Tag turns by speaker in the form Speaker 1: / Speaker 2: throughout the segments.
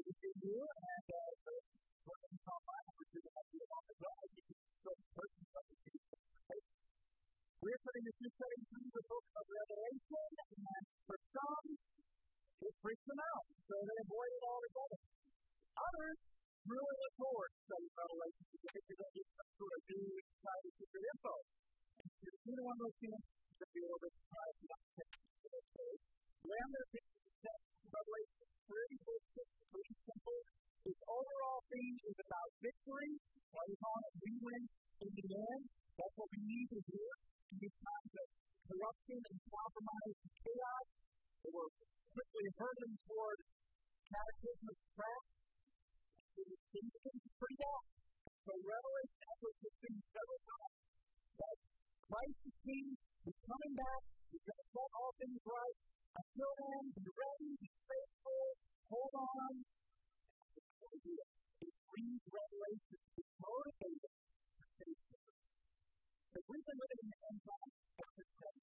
Speaker 1: It is in you, and uh, the person online, which is going to be the drive, you can show the person something you. We're putting this new study through the book of Revelation, and for some, it freaks them out, so they avoid it altogether. Others really look forward to studying Revelation because they're going to get some sort of new, exciting secret info. If you're either one of those things, you're going to be a little bit surprised about the text of the story. The way I'm going to pick the text of Revelation is pretty pretty simple. Its overall theme is about victory. Why we call it we win in the end. That's what we need to do in these times of corruption and compromise and chaos. We're quickly hurtling toward cataclysmic trap. Things are pretty bad. So Revelation echoes this thing several times. That Christ is King, He's coming back, He's going to set all things right. Until then, be ready, be faithful, hold on. It brings revelation to motivate us to face Because we've been living in the end times for this day.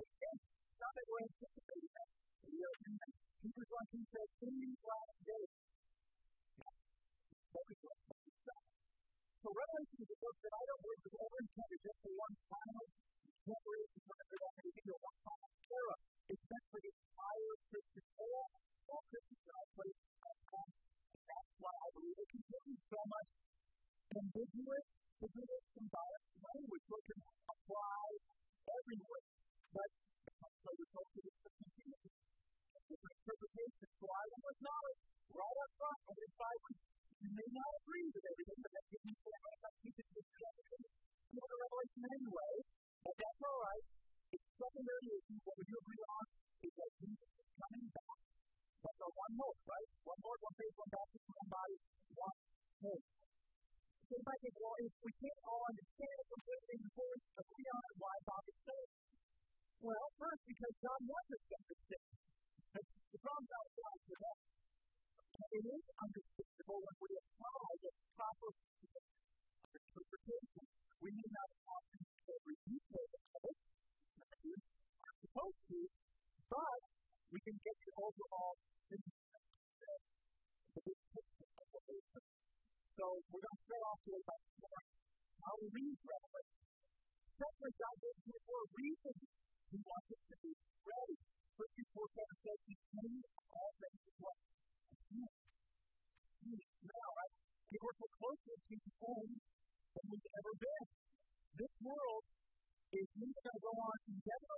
Speaker 1: But again, it's not that we're anticipating that. We are that. Hebrews 1 2 says, In these last days, so Revelation is a book that I don't believe is ever intended just for one final generation, whatever that may be, or one final era. The entire Christian era, all Christians are placed at home. And that's why I believe it contains so much ambiguous, figurative, symbolic language that can apply everywhere. But so the culture is the continuity. Different interpretations. So I will acknowledge right up front in five weeks. You may not agree with everything, but that gives you the right to teach it to the Revelation anyway, but that's all right. It's secondary issue. What we do agree neither going to go on nor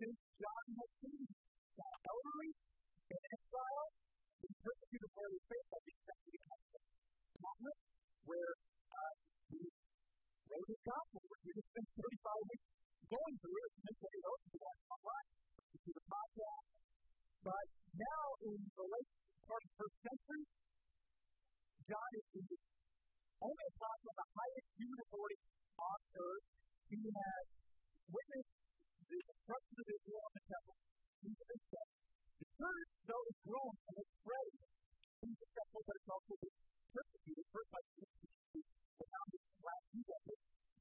Speaker 1: since John has seen that elderly in exile, in persecuted for his faith, I think that's the moment where uh, he wrote his gospel, we just spent 35 weeks going through it, and then those who watch online, to the podcast. But now, in the late first century, John is the only apostle the highest human authority on earth. He has witnessed destruction of Israel and the temple. He's been set. The church, though, is growing and it's spreading. He's successful, but it's also been persecuted, first by the but now this last few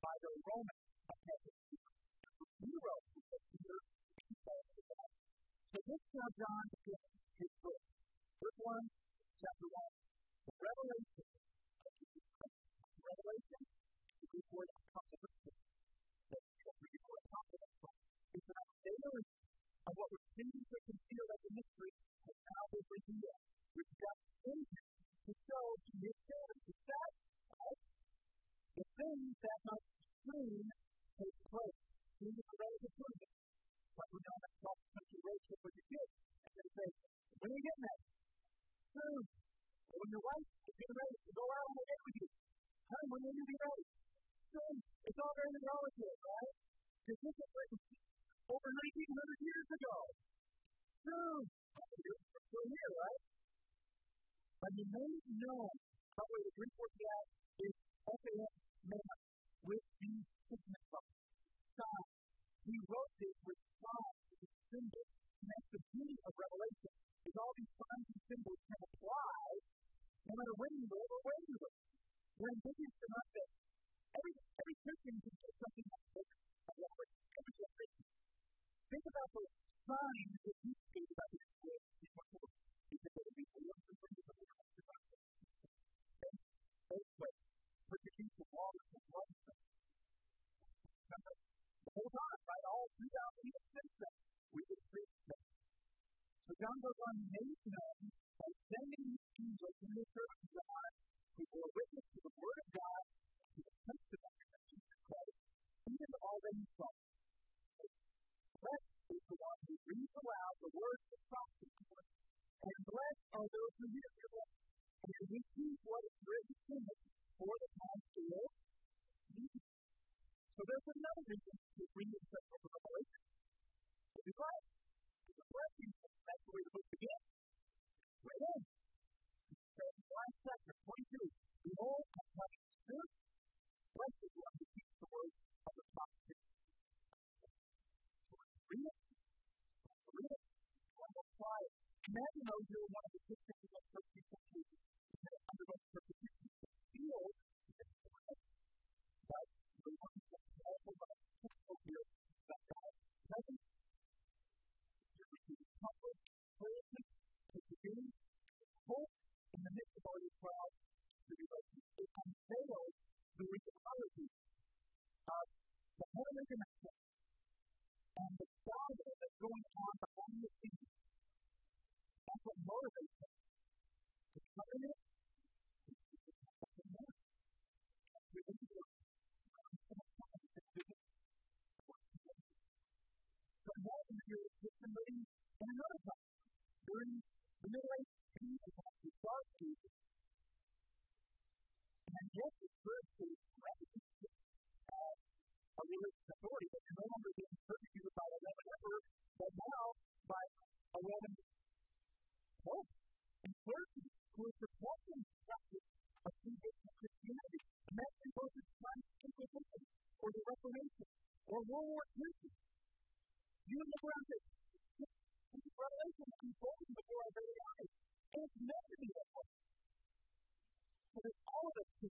Speaker 1: by the Roman attackers. Nero was a leader So this is how John begins his book. First one, chapter 1. The Revelation. Revelation is the Greek word unveiling of what was previously concealed as a mystery has now been revealed. which got into to show to his servants to satisfy the things that must soon take place. Are the relative proofs. But we to talk such a relationship with your kids. And they say, when are you getting that? Soon. When your wife is getting ready to go out on a date with you. Honey, when will you be ready? Soon. It's all very relative, right? Because this is over 1900 years ago. You're still here, right? But you may know probably the Greek word for that is FAS mema, with the signifier. Sign. He wrote this with signs and symbols. And that's the beauty of Revelation, is all these signs and symbols can apply no matter when you live or where you live. We're ambiguous enough that every, every Christian can do something that's different. Every Christian. Think about the signs that you speak about this way. Earthquake, attention the Age period of the Dark Ages. And yes, it's good to recognize as a religious authority, but you're no longer being persecuted by a Roman emperor, but now by a Roman pope and clergy who is protecting the practice of traditional Christianity. Imagine both the time Inquisition or the Reformation or World War II you look around Revelation is unfolding before our very eyes. And it's meant to be that way. So that all of us can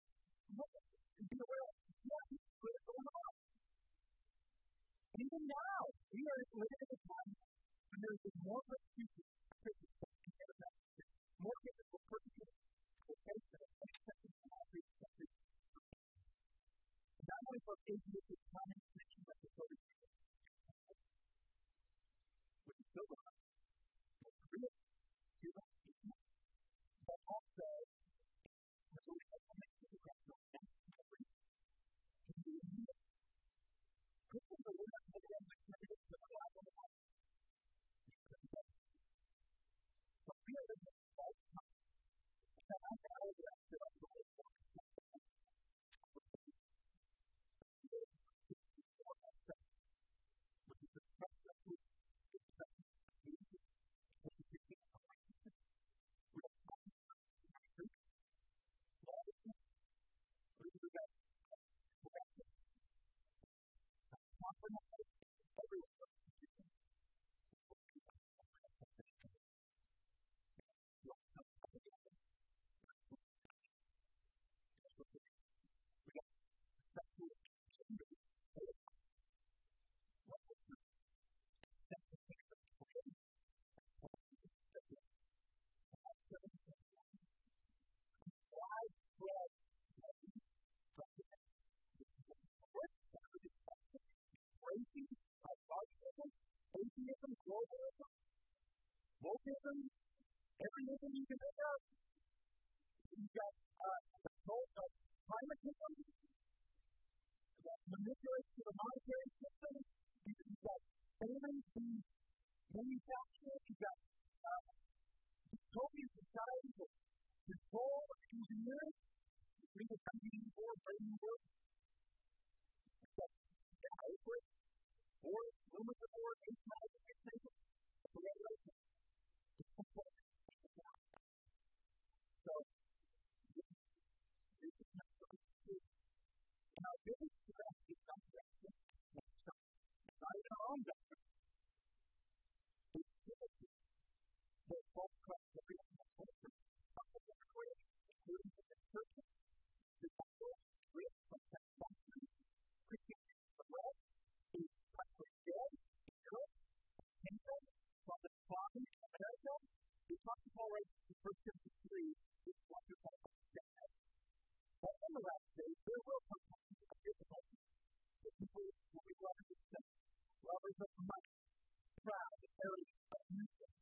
Speaker 1: look and be aware of what is going on. And even now, we are living in a time when there is more persecution of Christians than other time. More Christians were persecuted for faith in any second century. Not only for condemnation, but for persecution still going on. It's real to us, but also the social connection to that can be immediate. Christians are not going to get material to the life of the life. But we are living in false times. And going to address that atheism, globalism, wokeism, everything you can think of. You've got uh, the cult of pragmatism that manipulates the monetary system. You've got families being manufactured. You've got uh, dystopian society with control of engineering. Read the 1984 Brady book. You've got outbreak, war, rumors of war, asymmetric fixation, the revelation. So, this, this is not our biggest threat is not direction, it's not even our own doctrine. It's divinity. The false Christ the culture, including the churches, the gospel, risk from satisfaction, Christianity from wealth, is practically dead in Europe, kingdom, from the decline in America. Apostle Paul writes in 1 Timothy 3, this wonderful death. But in the last days, there will come times of difficulty. The people will be lovers of sin, lovers of money, proud, arrogant, abusive,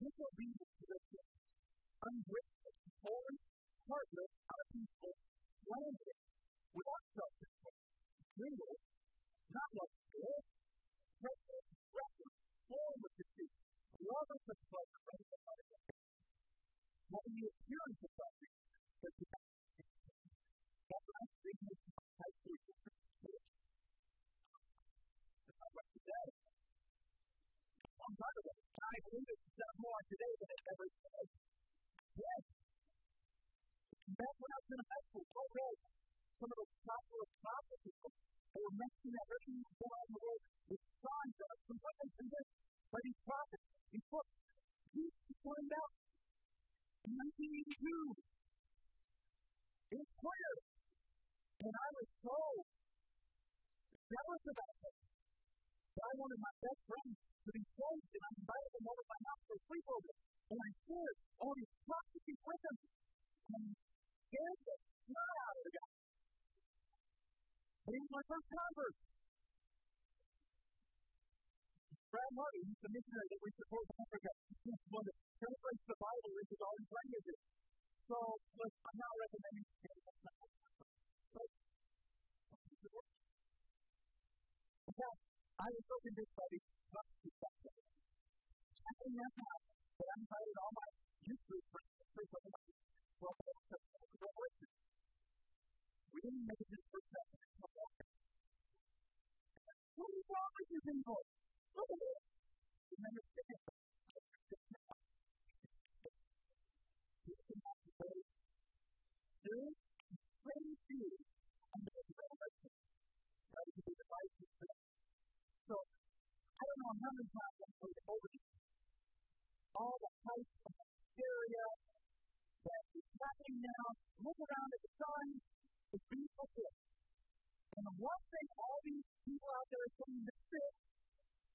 Speaker 1: disobedient to their parents, ungrateful, foreign, heartless, unpeaceful, slanderous, without self-control, brutal, not like good, treacherous, reckless, full with deceit, lovers of pleasure rather than other things. What we appearance of suffering, but you have that last thing is type 3 church. It's not like today. I'm talking about it. I believe it's more today than it ever was. Yes. Back when I was in school, I read some of those popular prophecies that were mentioning that everything was going on in the world with signs of some weapons and this by these prophets. These books. Jesus pointed out in 1982. It's clear. And I was so jealous about it. I wanted my best friend to be saved, Hardy, he's the missionary that we support in Africa. He's one that translates the Bible into all these languages. So, look, I'm not recommending in fact, I was so convinced by these that's how that I invited all my youth group friends to preach on the Bible. We didn't make it to the first chapter. What is wrong with you people? This. So, I don't know how many times I've all the hype and hysteria that is happening now. Look around at the sun, it's being. And the one thing all these people out there are saying this is,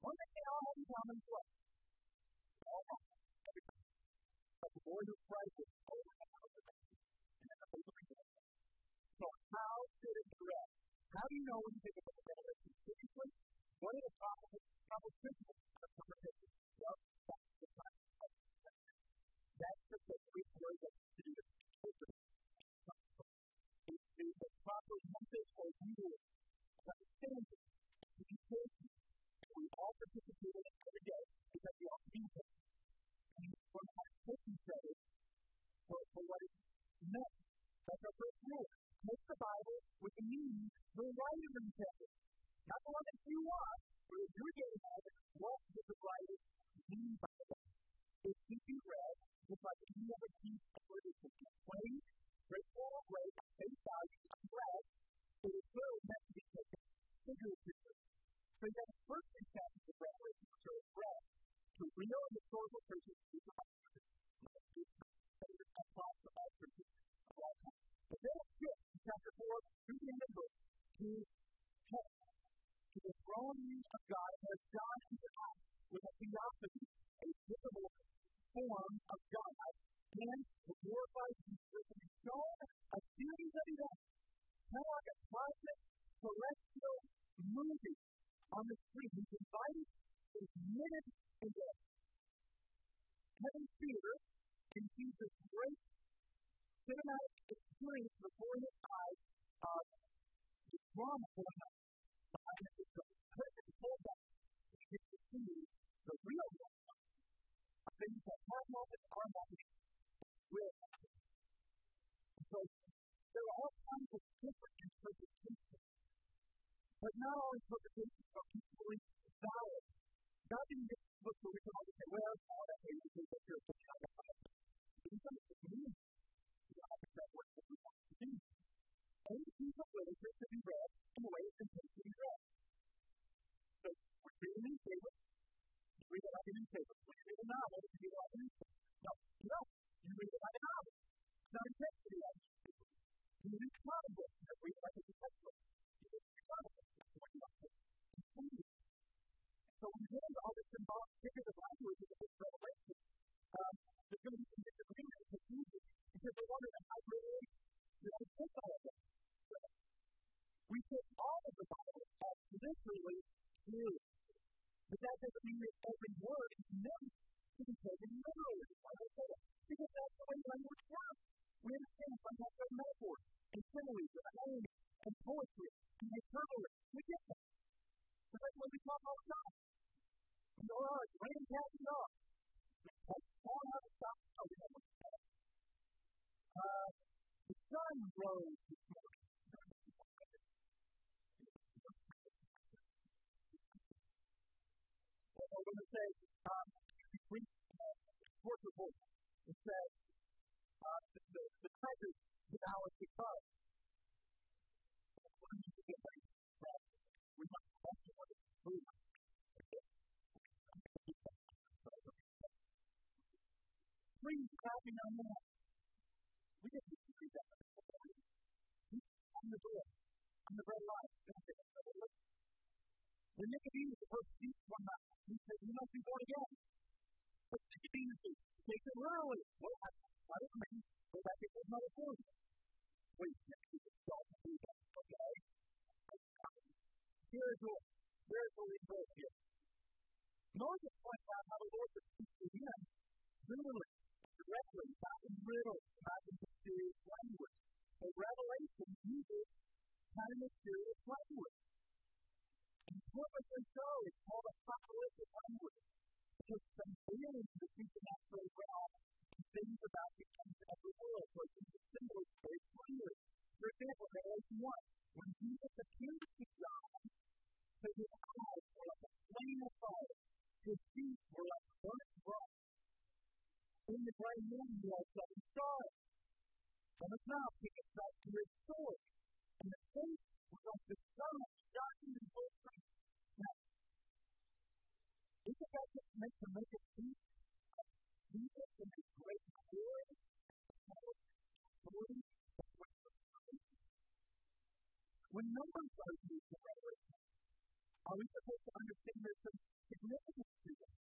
Speaker 1: one thing they all have in common is what? All wrong. Everything. But the boy who cried was over and over and over again. So how should it be? How do you know when you take a book of Revelation seriously? What are the probable, principles of the interpretation? Well, that's the time. That's the basic word that to do with is the proper method or rule of and we all participate in every day because we all need it. And we're not taking credit for, for what is meant. That's our first rule. Take the Bible with the meaning the writer intended. Not the one that you want, but if you're getting at it, what did the writer mean by that? It should be read just like any other piece of literature. Plain, straightforward way, face value, and read, it is really meant to be taken figuratively. So you the first three chapters Revelation which are read to real and historical churches all time. But then it skips in chapter 4 through the end of the book to to the throne of God, as God entered out with a theophany, a visible form of God, and the glorified Jesus and shown a series of events, kind of like a cosmic celestial movie on the screen. He's invited, admitted into heaven's theater, cinematic experience before his eyes of the drama going on behind the system. Perfect pullback. He gets to see the real drama of things that have happened, are happening, will happen. So there are all kinds of different interpretations. But not all interpretations are equally valid. God didn't get book so we can all say, well, all that way we think that you're a child of God. He doesn't mean the opposite what we want to do. Any piece of literature be read in the way it's intended to be read. So we're a read it like a you read a novel, you read like a. No, no, you read it like a novel. It's not intended to be like a newspaper. You read comic books, you read it like a textbook. You read books, that's what you want to do. So you get all this symbolic figurative language of Revelation, um, there's going to be some disagreement and confusion because they wonder, am I really, did I take all of this? We take all of the Bible as literally true. But that doesn't mean that every word is meant to be taken literally. Do I that? Because that's the way language works. We understand sometimes are metaphors and similes Copy no more. We didn't read that. On the door, on the red light. When Nicodemus first speaks one night, he said, You must be born again. But Nicodemus takes it literally. Well, I, don't go back get. Wait, Nicodemus, don't do that, okay? Here's what, here's what we go here. Moses points out how the Lord would speak to him literally, directly, not in riddles, not in mysterious language. But Revelation uses kind of mysterious language. And purposely so, it's called apocalyptic language. Because it's unveiling the supernatural realm things about the end of the world. So it's a is very clear. For example, Revelation 1, when Jesus appeared to John, his eyes were like a flame of fire, his feet were like burnt bronze. In the gray moon, he had seven stars. From his mouth came a sharp two-edged sword, and the face was like the sun shining in full strength. Now, isn't that just meant to make us see Jesus in his great? Glory? When numbers are used in Revelation, are we supposed to understand there's some significance to them?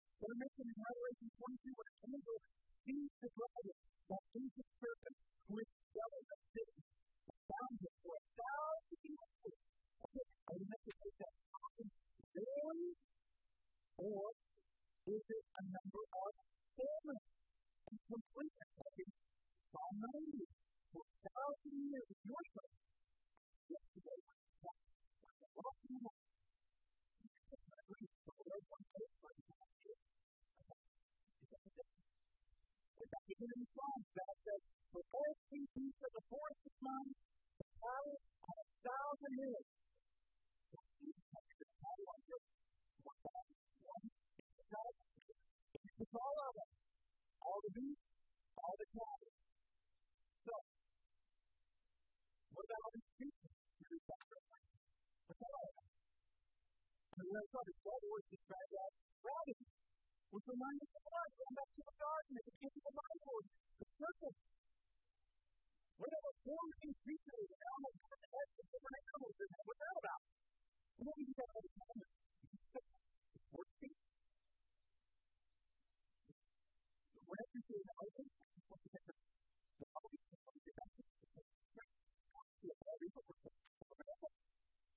Speaker 1: They're mentioned in Revelation 22 when an angel sees the dragon, that ancient serpent, who is of city, bound him for a thousand years. Okay, are you meant to take that daily? Or is it a number of fullness and completeness? Like in Psalm 90, for a thousand years of your life. Yesterday was. What do you want? Even in Psalms, peace of the forest of time, the power of a thousand years. It's all of them. All the beasts, all the cattle. So, what about all these people? What's all of? And I described as gravity, which reminds us of us going back to the garden at the beginning of the Bible, the serpent. Whatever form things creatures, animals, heads of different animals, is what's that about? What don't do that all the time. It's working. Whatever you do in the open, it's what you have The Bible is what you have to do.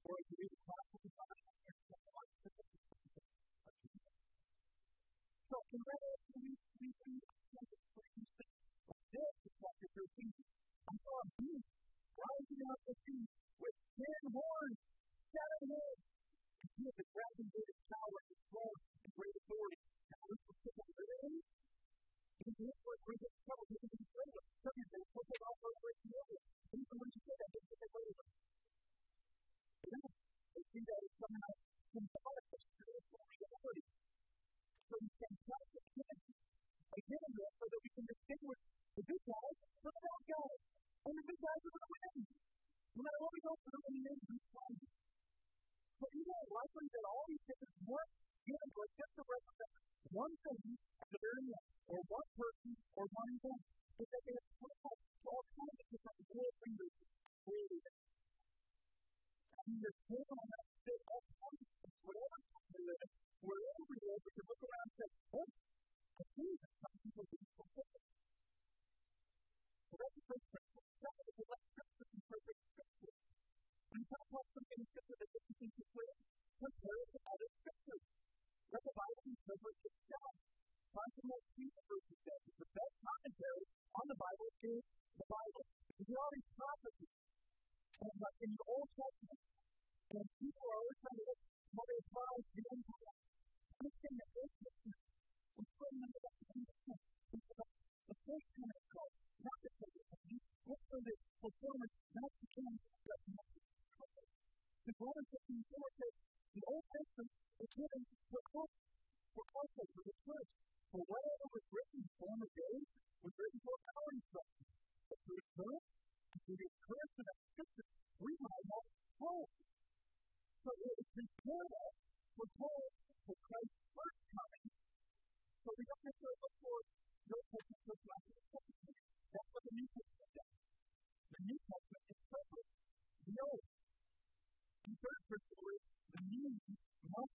Speaker 1: Or if you read the got some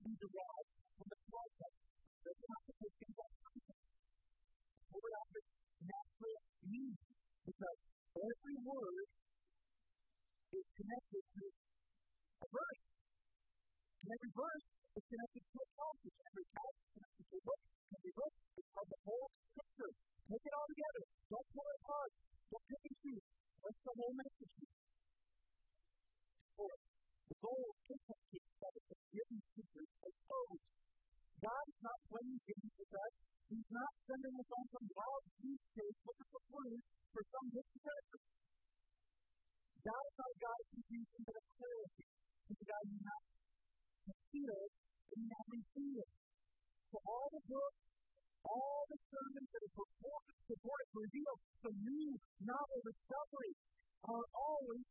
Speaker 1: be derived from the application context. Word object naturally means because every word is connected to a verse. And every verse is connected to a passage. Every passage is connected to a book. Every book is the whole scripture. Take it all together. Don't pull it apart. Don't pick and choose. That's the whole message. Fourth, the goal of Christmas is that it's given God is not playing games with us. He's not sending us on some wild goose chase looking for clues for some hidden treasure. God is our God who gives us that clarity. He's the God who not concealed and not revealed. So all the books, all the sermons that are purported to reveal some new novel discovery are always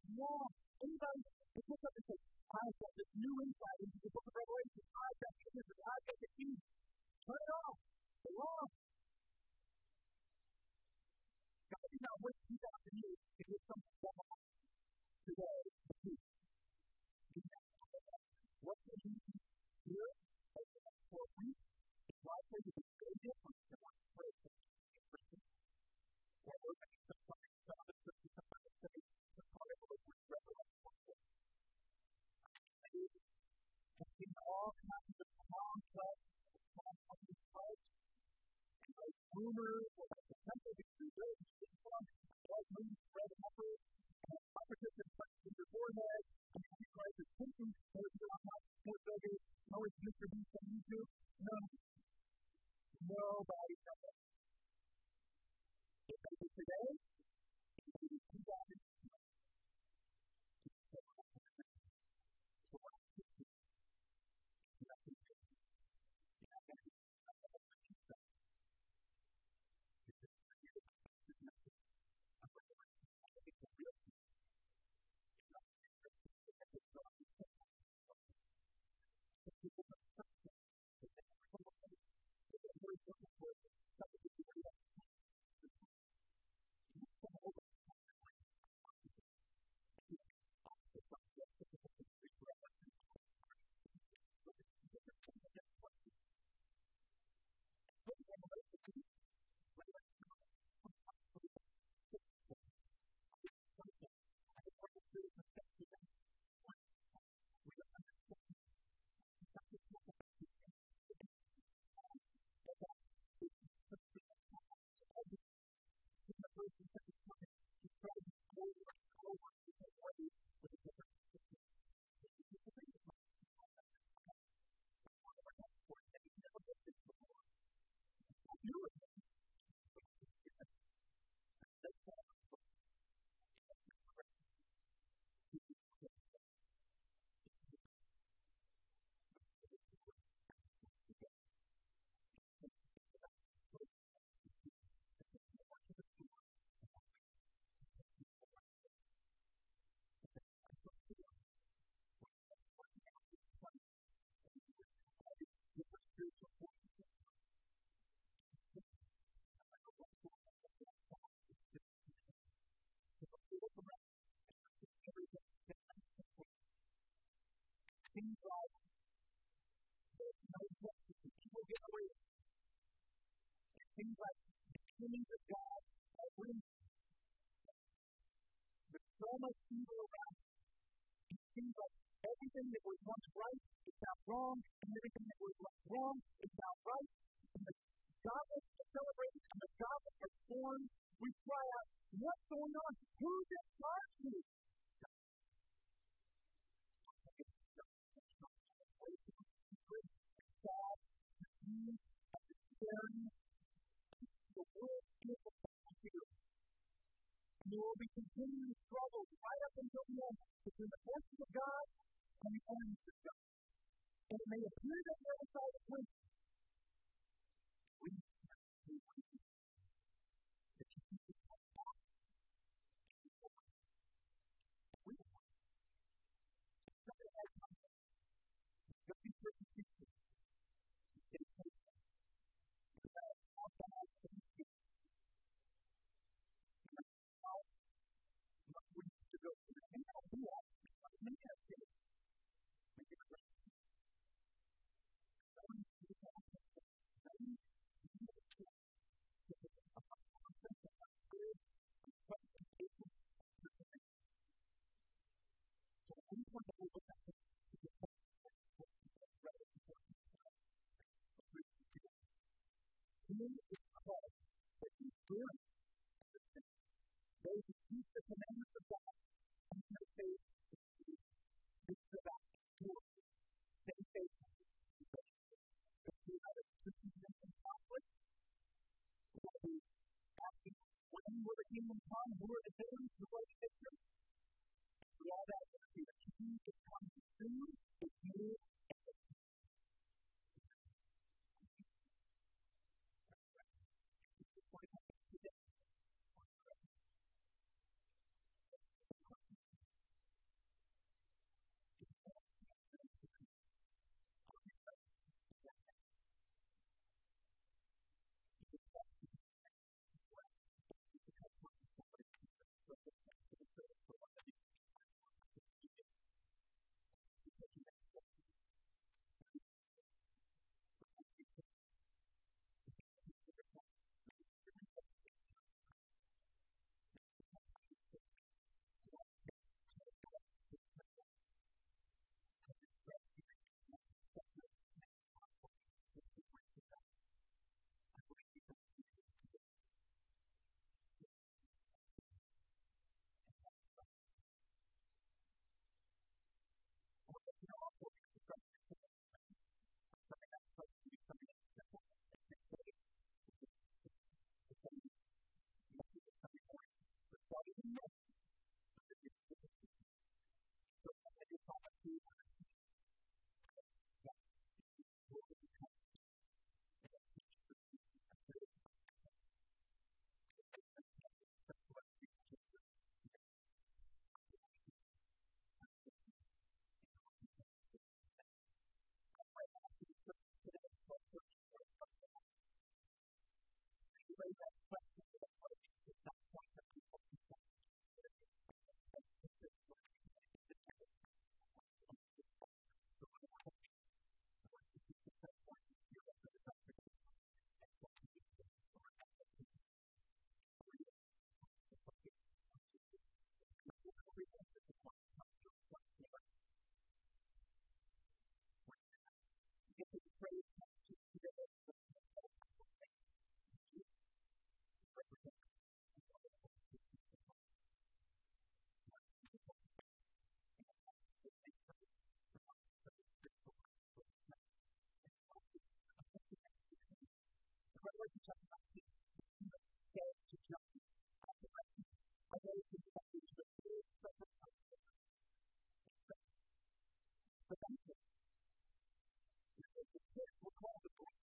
Speaker 1: Rumor or like the temple being rebuilt, and so on. Like movies, read, and no justice, people get away with it. It seems like the kings of God are winning. There's so much evil around. It seems like everything that was once right is now wrong, and everything that was once wrong Be continuing struggles right up until the end between the forces of God and the enemies of God. And it may appear that the other side is winning. We He is called that he's doing those who keep the commandments of God and no faith this is about doing. They faith if we have a disagreement and conflict, we'll be asking when will the kingdom come, who are the villains, who are the victims? Through all that, the king is coming soon, it's you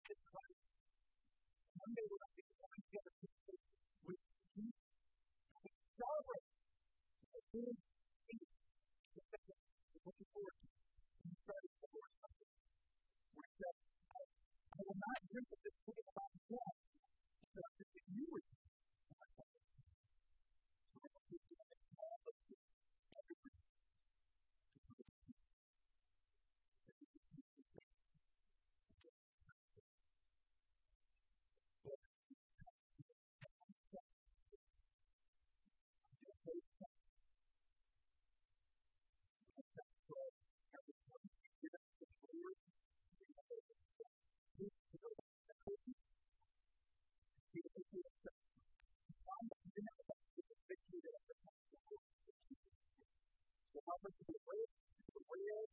Speaker 1: this Christ. Monday we're going to be coming together with Jesus. We celebrate the help us to be aware, to be aware,